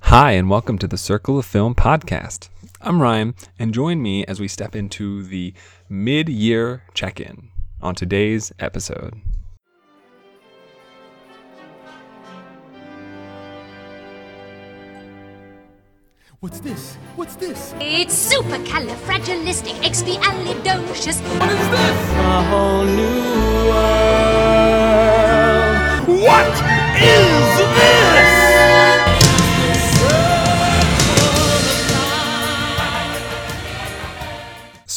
Hi, and welcome to the Circle of Film podcast. I'm Ryan, and join me as we step into the mid year check in on today's episode. What's this? What's this? It's supercalifragilisticexpialidocious. What is this? a whole new world. What is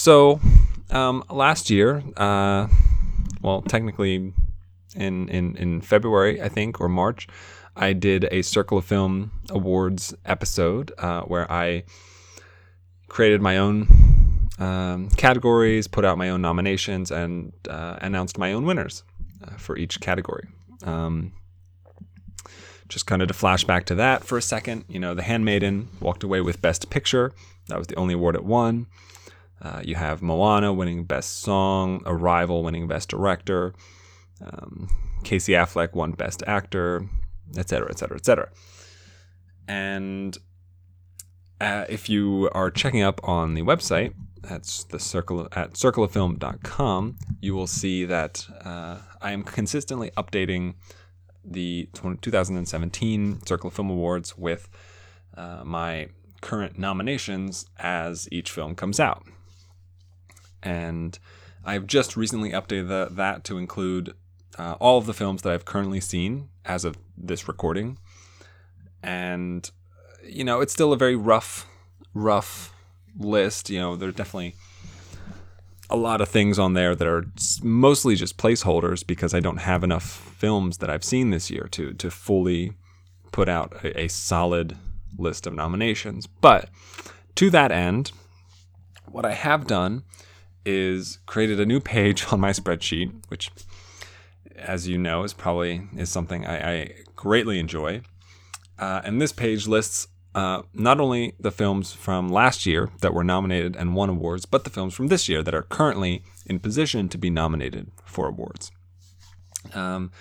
So, um, last year, uh, well, technically in, in, in February, I think, or March, I did a Circle of Film Awards episode uh, where I created my own um, categories, put out my own nominations, and uh, announced my own winners uh, for each category. Um, just kind of to flash back to that for a second, you know, The Handmaiden walked away with Best Picture. That was the only award it won. Uh, you have Moana winning Best Song, Arrival winning Best Director, um, Casey Affleck won Best Actor, etc., etc., etc. And uh, if you are checking up on the website, that's the circle at circleoffilm.com, you will see that uh, I am consistently updating the 20- 2017 Circle of Film Awards with uh, my current nominations as each film comes out. And I've just recently updated the, that to include uh, all of the films that I've currently seen as of this recording. And, you know, it's still a very rough, rough list. You know, there's definitely a lot of things on there that are mostly just placeholders because I don't have enough films that I've seen this year to to fully put out a, a solid list of nominations. But to that end, what I have done is created a new page on my spreadsheet, which, as you know, is probably is something I, I greatly enjoy. Uh, and this page lists uh, not only the films from last year that were nominated and won awards, but the films from this year that are currently in position to be nominated for awards. Um,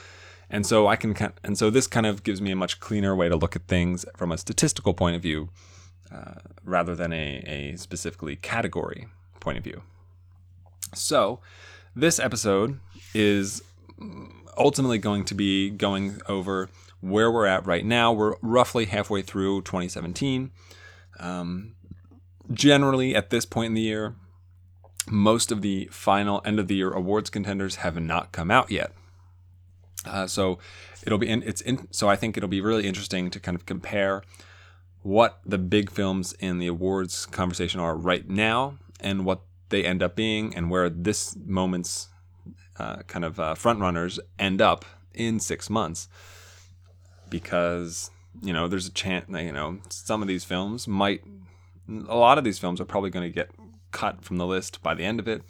and so I can, and so this kind of gives me a much cleaner way to look at things from a statistical point of view, uh, rather than a, a specifically category point of view. So, this episode is ultimately going to be going over where we're at right now. We're roughly halfway through 2017. Um, generally, at this point in the year, most of the final end of the year awards contenders have not come out yet. Uh, so it'll be in, it's in, so I think it'll be really interesting to kind of compare what the big films in the awards conversation are right now and what they end up being and where this moment's uh, kind of uh, front runners end up in six months. Because you know there's a chance you know some of these films might a lot of these films are probably going to get cut from the list by the end of it.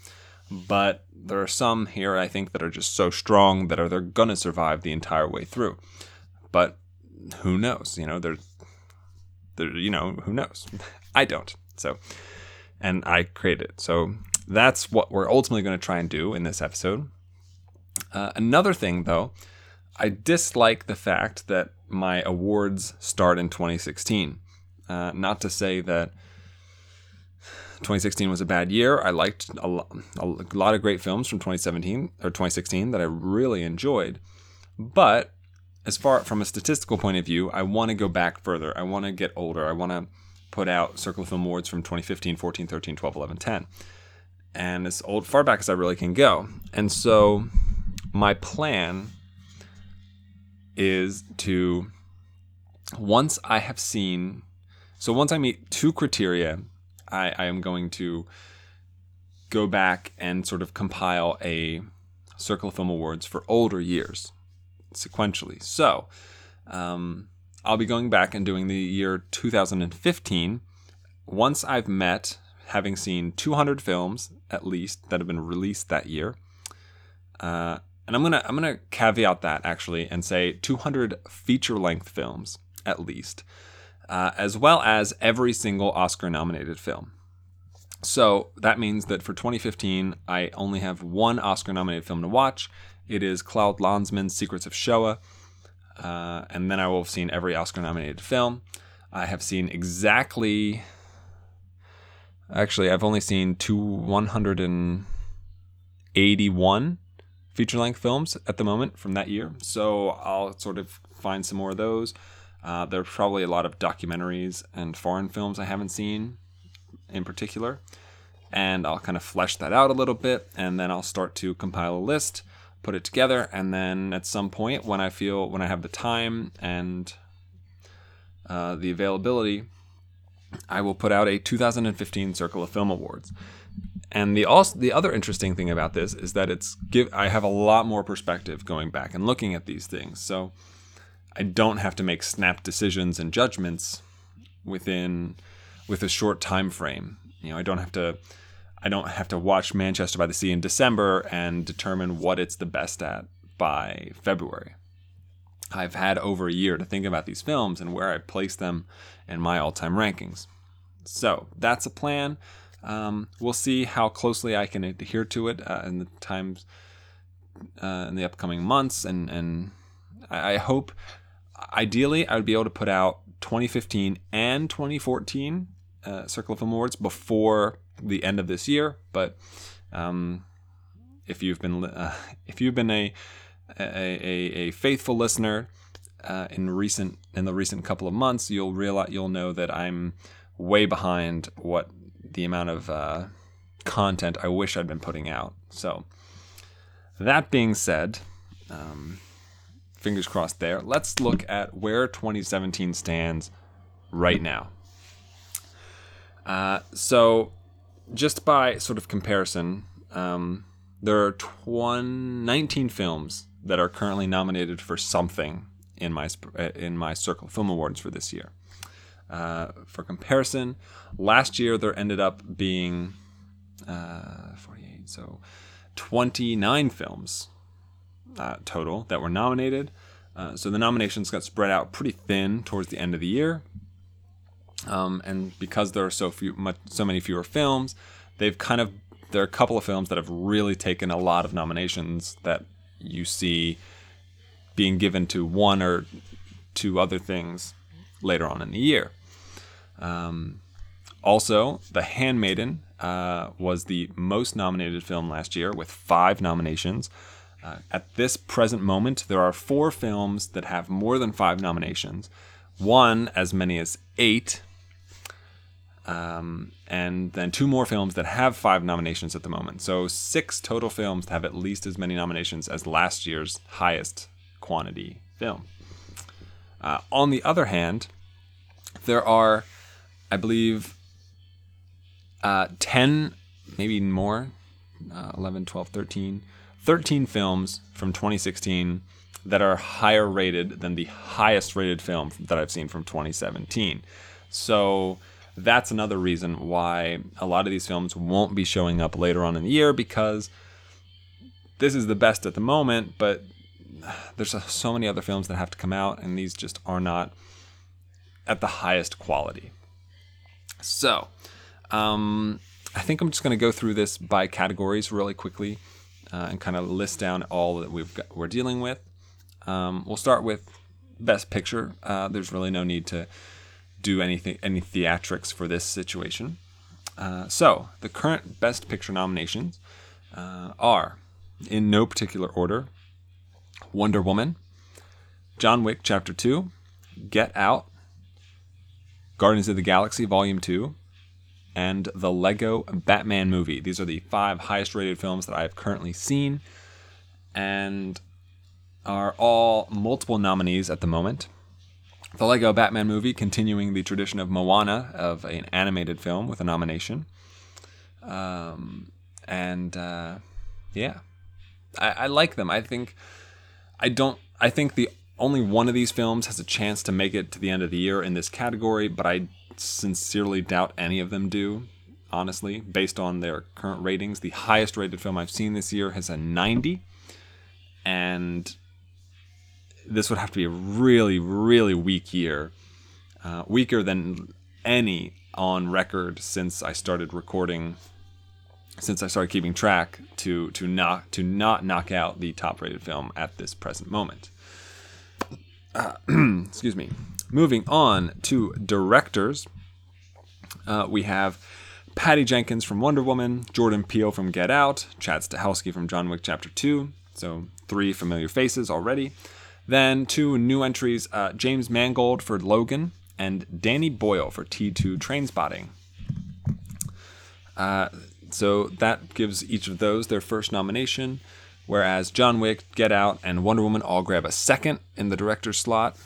But there are some here i think that are just so strong that are they're going to survive the entire way through. But who knows? You know they're, they're you know who knows? I don't. So and i created it so that's what we're ultimately going to try and do in this episode uh, another thing though I dislike the fact that my awards start in 2016. Uh, not to say that 2016 was a bad year. I liked a, lo- a lot of great films from 2017 or 2016 that I really enjoyed. But as far from a statistical point of view, I want to go back further. I want to get older. I want to put out Circle of Film Awards from 2015, 14, 13, 12, 11, 10. And as old far back as I really can go. And so my plan is to once I have seen so once I meet two criteria, I, I am going to go back and sort of compile a Circle of Film Awards for older years sequentially. So um, I'll be going back and doing the year 2015 once I've met having seen 200 films at least that have been released that year. Uh, and I'm gonna I'm gonna caveat that actually and say 200 feature length films at least, uh, as well as every single Oscar nominated film. So that means that for 2015, I only have one Oscar nominated film to watch. It is Claude Lanzmann's Spectres of Shoah. Uh, and then I will have seen every Oscar nominated film. I have seen exactly. Actually, I've only seen two 181 feature length films at the moment from that year. So I'll sort of find some more of those. Uh, are probably a lot of documentaries and foreign films I haven't seen in particular. And I'll kind of flesh that out a little bit. And then I'll start to compile a list, put it together. And then at some point, when I feel, when I have the time and uh, the availability, I will put out a 2015 Circle of Film Awards. And the also the other interesting thing about this is that it's give I have a lot more perspective going back and looking at these things. So I don't have to make snap decisions and judgments within with a short time frame. You know, I don't have to I don't have to watch Manchester by the Sea in December and determine what it's the best at by February. I've had over a year to think about these films and where I place them in my all-time rankings. So that's a plan. Um, we'll see how closely I can adhere to it uh, in the times uh, in the upcoming months, and and I hope, ideally, I would be able to put out 2015 and 2014 uh, Circle of Film Awards before the end of this year. But um, if you've been uh, if you've been a a, a, a faithful listener uh, in recent in the recent couple of months, you'll realize you'll know that I'm way behind what the amount of uh, content I wish I'd been putting out. So that being said, um, fingers crossed there. Let's look at where 2017 stands right now. Uh, so, just by sort of comparison, um, there are 20, 19 films that are currently nominated for something in my uh, in my Circle Film Awards for this year. Uh, for comparison, last year there ended up being uh, 48, so 29 films uh, total that were nominated. Uh, so the nominations got spread out pretty thin towards the end of the year. Um, and because there are so few, much, so many fewer films, they've kind of there are a couple of films that have really taken a lot of nominations that you see being given to one or two other things later on in the year. Um, also, The Handmaiden uh, was the most nominated film last year with five nominations. Uh, at this present moment, there are four films that have more than five nominations, one as many as eight, um, and then two more films that have five nominations at the moment. So, six total films have at least as many nominations as last year's highest quantity film. Uh, on the other hand, there are, I believe, uh, 10, maybe more, uh, 11, 12, 13, 13 films from 2016 that are higher rated than the highest rated film that I've seen from 2017. So that's another reason why a lot of these films won't be showing up later on in the year because this is the best at the moment, but there's so many other films that have to come out, and these just are not at the highest quality. So, um, I think I'm just going to go through this by categories really quickly uh, and kind of list down all that we've got, we're dealing with. Um, we'll start with Best Picture. Uh, there's really no need to do anything any theatrics for this situation. Uh, so the current Best Picture nominations uh, are, in no particular order, Wonder Woman, John Wick Chapter Two, Get Out, Guardians of the Galaxy Volume 2, and the Lego Batman movie. These are the five highest rated films that I have currently seen and are all multiple nominees at the moment. The Lego Batman movie continuing the tradition of Moana, of an animated film with a nomination. Um, and uh, yeah, I, I like them. I think I don't. I think the only one of these films has a chance to make it to the end of the year in this category, but I sincerely doubt any of them do. Honestly, based on their current ratings, the highest rated film I've seen this year has a 90, and this would have to be a really, really weak year, uh, weaker than any on record since I started recording, since I started keeping track to to not to not knock out the top rated film at this present moment. Uh, excuse me. Moving on to directors, uh, we have Patty Jenkins from Wonder Woman, Jordan Peele from Get Out, Chad Stahelski from John Wick Chapter 2. So three familiar faces already. Then two new entries uh, James Mangold for Logan and Danny Boyle for T2 Trainspotting. Uh, so that gives each of those their first nomination, whereas John Wick, Get Out, and Wonder Woman all grab a second in the director's slot.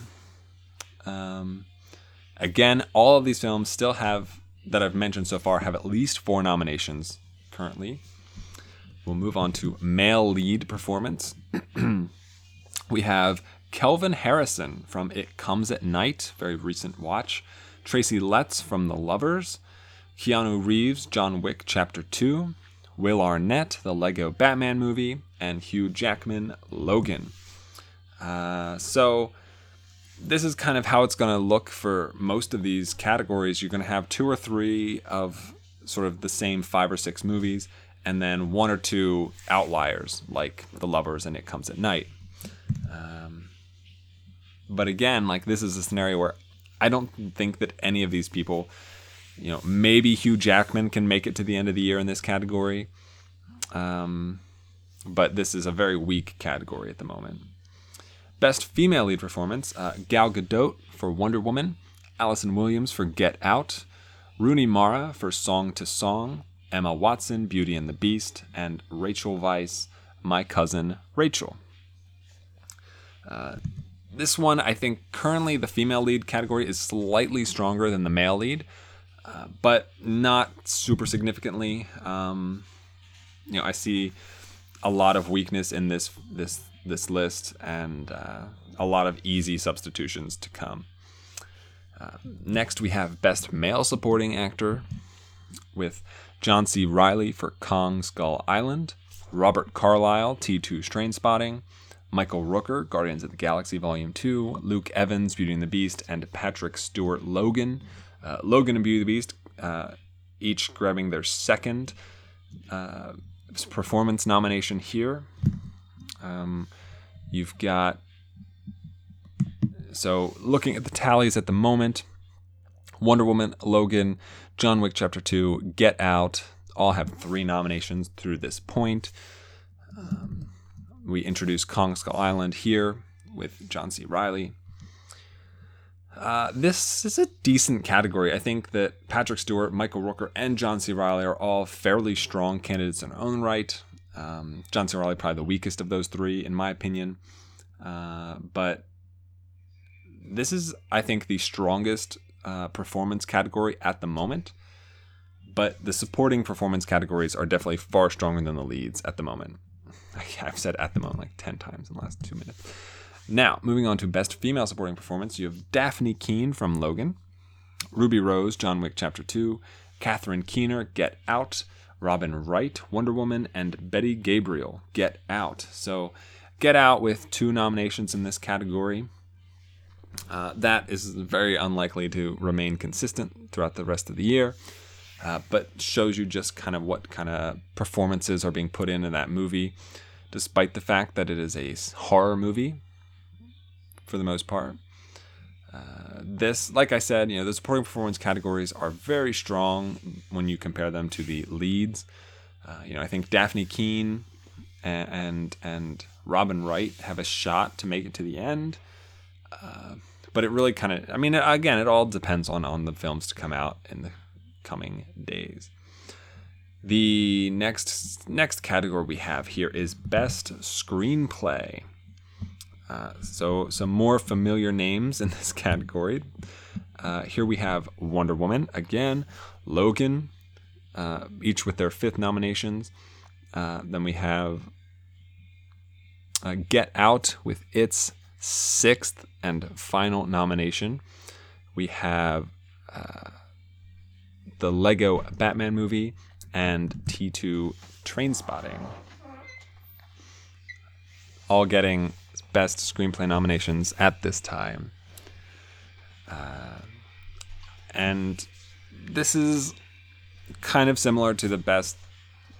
Um, again, all of these films still have, that I've mentioned so far, have at least four nominations currently. We'll move on to male lead performance. we have Kelvin Harrison from It Comes at Night, very recent watch. Tracy Letts from The Lovers. Keanu Reeves, John Wick Chapter 2. Will Arnett, the Lego Batman movie. And Hugh Jackman, Logan. Uh, so, this is kind of how it's going to look for most of these categories. You're going to have two or three of sort of the same five or six movies, and then one or two outliers like The Lovers and It Comes at Night. Um, but again, like this is a scenario where I don't think that any of these people, you know, maybe Hugh Jackman can make it to the end of the year in this category. Um, but this is a very weak category at the moment. Best female lead performance uh, Gal Gadot for Wonder Woman, Allison Williams for Get Out, Rooney Mara for Song to Song, Emma Watson, Beauty and the Beast, and Rachel Weisz, My Cousin Rachel. This one, I think currently the female lead category is slightly stronger than the male lead, uh, but not super significantly. Um, you know, I see a lot of weakness in this this this list and uh, a lot of easy substitutions to come. Uh, next, we have Best Male Supporting Actor with John C. Reilly for Kong Skull Island, Robert Carlyle, T2 Trainspotting, Michael Rooker, Guardians of the Galaxy Volume 2, Luke Evans, Beauty and the Beast, and Patrick Stewart Logan. Uh, Logan and Beauty and the Beast, uh, each grabbing their second uh, performance nomination here. Um, you've got so looking at the tallies at the moment, Wonder Woman, Logan, John Wick Chapter 2, Get Out, all have three nominations through this point. Um, we introduce Kong Skull Island here with John C. Reilly. Uh, this is a decent category. I think that Patrick Stewart, Michael Rooker, and John C. Reilly are all fairly strong candidates in their own right. Um, John C. Reilly probably the weakest of those three, in my opinion. Uh, but this is, I think, the strongest uh, performance category at the moment. But the supporting performance categories are definitely far stronger than the leads at the moment. I've said at the moment like 10 times in the last two minutes. Now, moving on to Best Female Supporting Performance, you have Dafne Keen from Logan, Ruby Rose, John Wick Chapter 2, Catherine Keener, Get Out, Robin Wright, Wonder Woman, and Betty Gabriel, Get Out. So, Get Out with two nominations in this category. Uh, that is very unlikely to remain consistent throughout the rest of the year, uh, but shows you just kind of what kind of performances are being put in that movie, despite the fact that it is a horror movie for the most part. Uh, this, like I said, you know, the supporting performance categories are very strong when you compare them to the leads. Uh, you know, I think Dafne Keen and, and and Robin Wright have a shot to make it to the end. Uh, but it really kind of, I mean, again, it all depends on on the films to come out in the coming days. The next next category we have here is best screenplay. Uh, so some more familiar names in this category. Uh, here we have Wonder Woman again, Logan, uh, each with their fifth nominations. Uh, then we have uh, Get Out with its sixth and final nomination. We have uh, the Lego Batman movie and T2 Trainspotting. All getting best screenplay nominations at this time. Uh, and this is kind of similar to the best,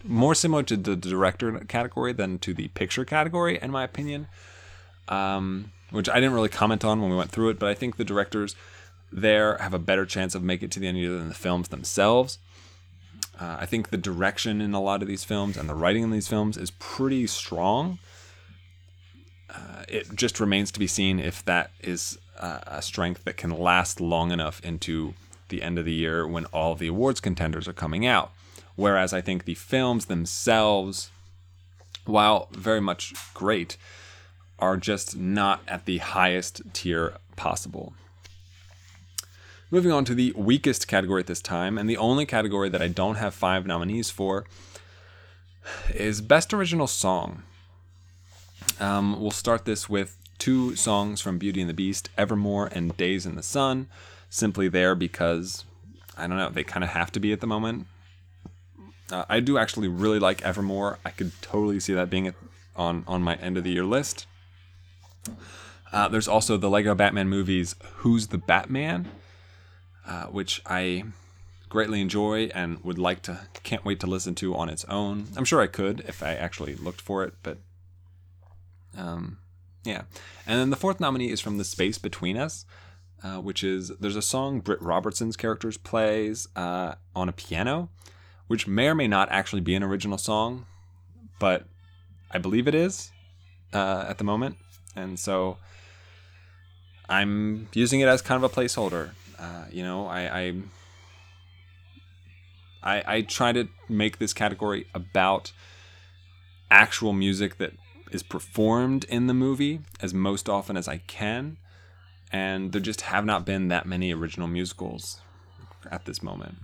more similar to the director category than to the picture category, in my opinion. Um, which I didn't really comment on when we went through it, but I think the directors there have a better chance of making it to the end of the year than the films themselves. Uh, I think the direction in a lot of these films and the writing in these films is pretty strong. Uh, it just remains to be seen if that is uh, a strength that can last long enough into the end of the year when all the awards contenders are coming out. Whereas I think the films themselves, while very much great, are just not at the highest tier possible. Moving on to the weakest category at this time, and the only category that I don't have five nominees for, is Best Original Song. Um, we'll start this with two songs from Beauty and the Beast, Evermore and Days in the Sun, simply there because, I don't know, they kind of have to be at the moment. Uh, I do actually really like Evermore. I could totally see that being on, on my end of the year list. Uh, there's also the Lego Batman movies, Who's the Batman? Uh, which I greatly enjoy and would like to, can't wait to listen to on its own. I'm sure I could if I actually looked for it, but um, yeah. And then the fourth nominee is from The Space Between Us, uh, which is there's a song Britt Robertson's characters plays uh, on a piano, which may or may not actually be an original song, but I believe it is uh, at the moment, and so I'm using it as kind of a placeholder. Uh, you know, I, I I I try to make this category about actual music that is performed in the movie as most often as I can, and there just have not been that many original musicals at this moment.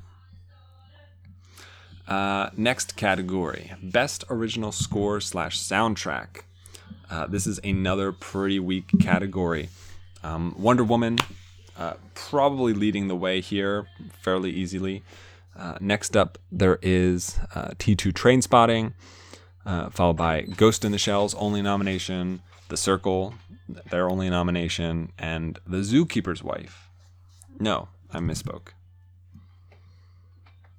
Uh, next category: best original score slash soundtrack. Uh, this is another pretty weak category. Um, Wonder Woman uh, probably leading the way here fairly easily. Uh, next up, there is uh, T2 Trainspotting, uh, followed by Ghost in the Shell's only nomination, The Circle, their only nomination, and The Zookeeper's Wife. No, I misspoke.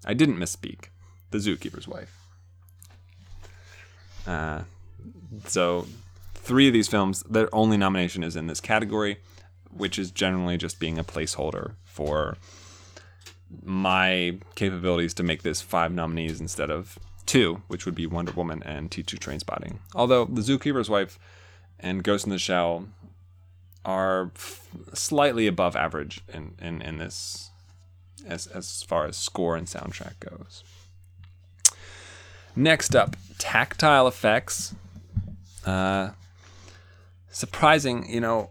I didn't misspeak. The Zookeeper's Wife. Uh, so, three of these films, their only nomination is in this category which is generally just being a placeholder for my capabilities to make this five nominees instead of two, which would be Wonder Woman and T2 Trainspotting. Although The Zookeeper's Wife and Ghost in the Shell are f- slightly above average in, in, in this as, as far as score and soundtrack goes. Next up, tactile effects. Uh, surprising, you know,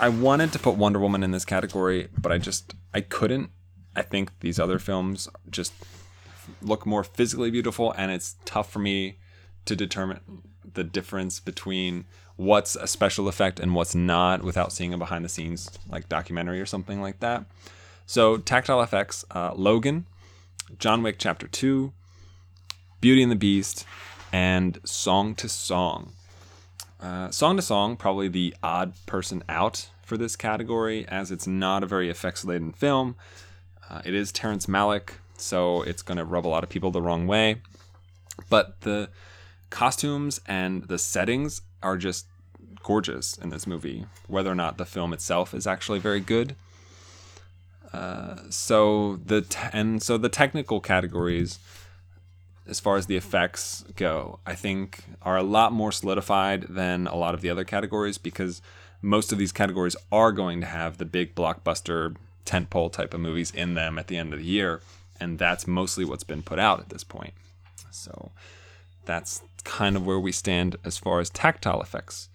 I wanted to put Wonder Woman in this category, but I just I couldn't. I think these other films just look more physically beautiful, and it's tough for me to determine the difference between what's a special effect and what's not without seeing a behind the scenes like documentary or something like that. So tactile effects, uh, Logan, John Wick Chapter Two, Beauty and the Beast, and Song to Song. Uh, song to Song, probably the odd person out for this category, as it's not a very effects laden film. Uh, it is Terrence Malick, so it's going to rub a lot of people the wrong way. But the costumes and the settings are just gorgeous in this movie, whether or not the film itself is actually very good. Uh, so the te- and so the technical categories as far as the effects go, I think are a lot more solidified than a lot of the other categories because most of these categories are going to have the big blockbuster tentpole type of movies in them at the end of the year, and that's mostly what's been put out at this point. So that's kind of where we stand as far as tactile effects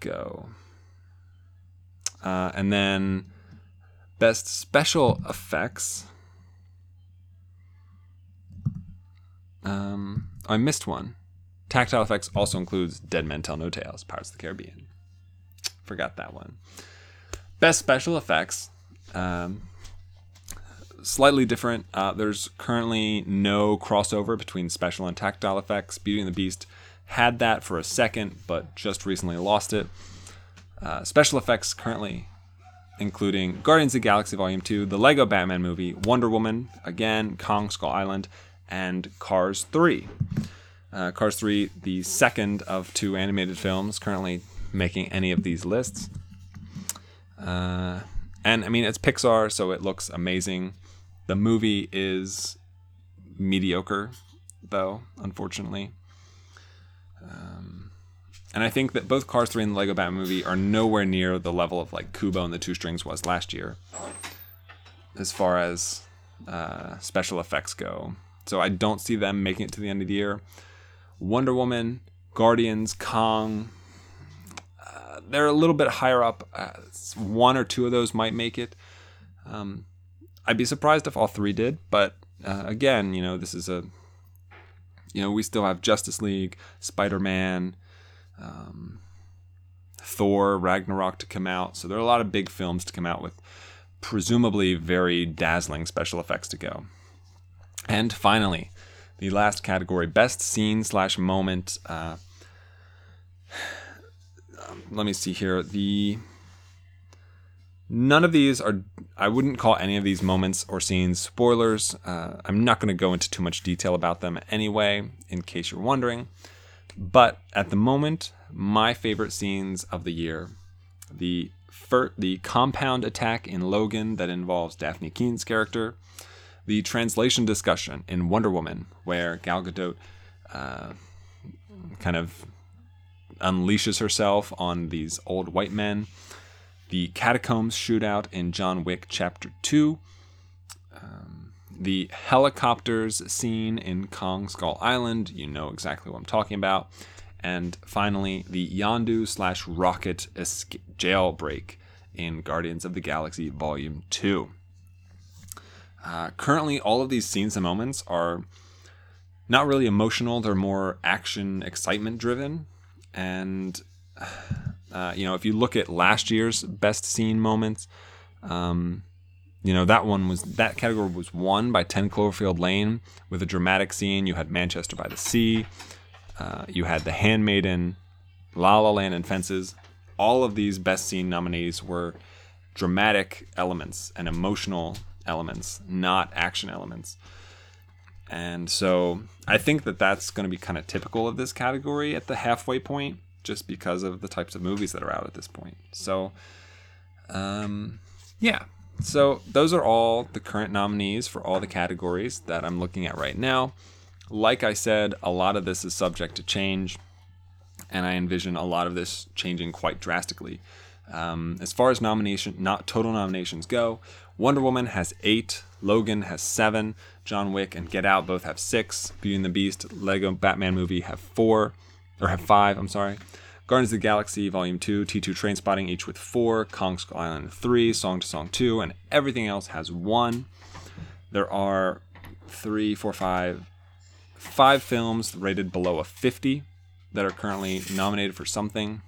go. Uh, and then best special effects. Um, I missed one. Tactile effects also includes Dead Men Tell No Tales, Pirates of the Caribbean. Forgot that one. Best special effects. Um, slightly different. Uh, there's currently no crossover between special and tactile effects. Beauty and the Beast had that for a second, but just recently lost it. Uh, special effects currently including Guardians of the Galaxy Volume 2, the Lego Batman movie, Wonder Woman, again, Kong Skull Island, and Cars 3. Uh, Cars 3, the second of two animated films currently making any of these lists. Uh, and I mean, it's Pixar, so it looks amazing. The movie is mediocre, though, unfortunately. Um, and I think that both Cars 3 and the Lego Batman movie are nowhere near the level of like Kubo and the Two Strings was last year, as far as uh, special effects go. So I don't see them making it to the end of the year. Wonder Woman, Guardians, Kong, uh, they're a little bit higher up. Uh, one or two of those might make it. Um, I'd be surprised if all three did, but uh, again, you know, this is a, you know, we still have Justice League, Spider Man, um, Thor, Ragnarok to come out. So there are a lot of big films to come out with presumably very dazzling special effects to go. And finally, the last category best scene slash moment. Uh, let me see here. The none of these are. I wouldn't call any of these moments or scenes spoilers. Uh, I'm not going to go into too much detail about them anyway, in case you're wondering. But at the moment, my favorite scenes of the year, the fir- the compound attack in Logan that involves Dafne Keen's character, the translation discussion in Wonder Woman, where Gal Gadot uh, kind of unleashes herself on these old white men, the catacombs shootout in John Wick Chapter 2, um, the helicopters scene in Kong Skull Island, you know exactly what I'm talking about, and finally the Yondu slash rocket escape, jailbreak in Guardians of the Galaxy Volume 2. Uh, currently, all of these scenes and moments are not really emotional, they're more action, excitement driven. And, uh, you know, if you look at last year's best scene moments, um, you know, that one was, that category was won by 10 Cloverfield Lane with a dramatic scene. You had Manchester by the Sea, uh, you had The Handmaiden, La La Land, and Fences. All of these best scene nominees were dramatic elements and emotional elements, not action elements. And so I think that that's going to be kind of typical of this category at the halfway point, just because of the types of movies that are out at this point. So, um, yeah. So those are all the current nominees for all the categories that I'm looking at right now. Like I said, a lot of this is subject to change, and I envision a lot of this changing quite drastically. Um, as far as nomination, not total nominations go, Wonder Woman has eight, Logan has seven, John Wick and Get Out both have six, Beauty and the Beast, Lego Batman movie have four, or have five, I'm sorry. Guardians of the Galaxy Volume 2, T2 Trainspotting each with four, Kong Skull Island 3, Song to Song 2, and everything else has one. There are three, four, five, five films rated below a 50 that are currently nominated for something.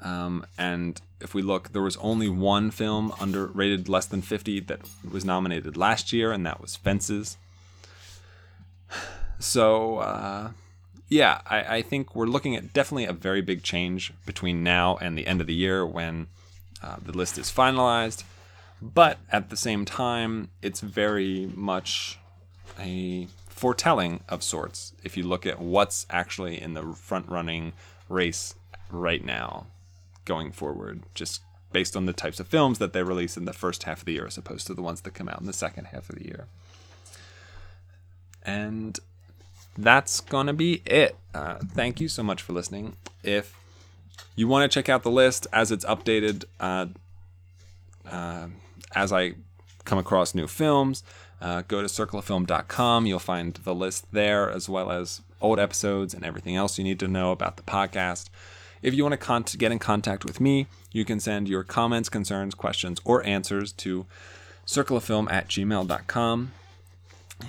Um, and if we look, there was only one film under rated less than 50 that was nominated last year, and that was Fences. So, uh, yeah, I, I, think we're looking at definitely a very big change between now and the end of the year when uh, the list is finalized. But at the same time, it's very much a foretelling of sorts if you look at what's actually in the front running race right now going forward, just based on the types of films that they release in the first half of the year as opposed to the ones that come out in the second half of the year. And that's gonna be it. Uh, thank you so much for listening. If you want to check out the list as it's updated, uh, uh, as I come across new films, uh, go to circleoffilm.com. You'll find the list there as well as old episodes and everything else you need to know about the podcast. If you want to con- get in contact with me, you can send your comments, concerns, questions, or answers to circleoffilm at gmail.com.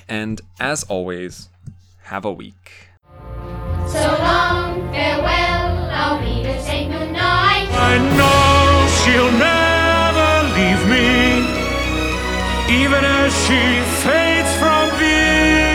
And as always, have a week. So long, farewell, I'll be to say goodnight. I know she'll never leave me, even as she fades from view.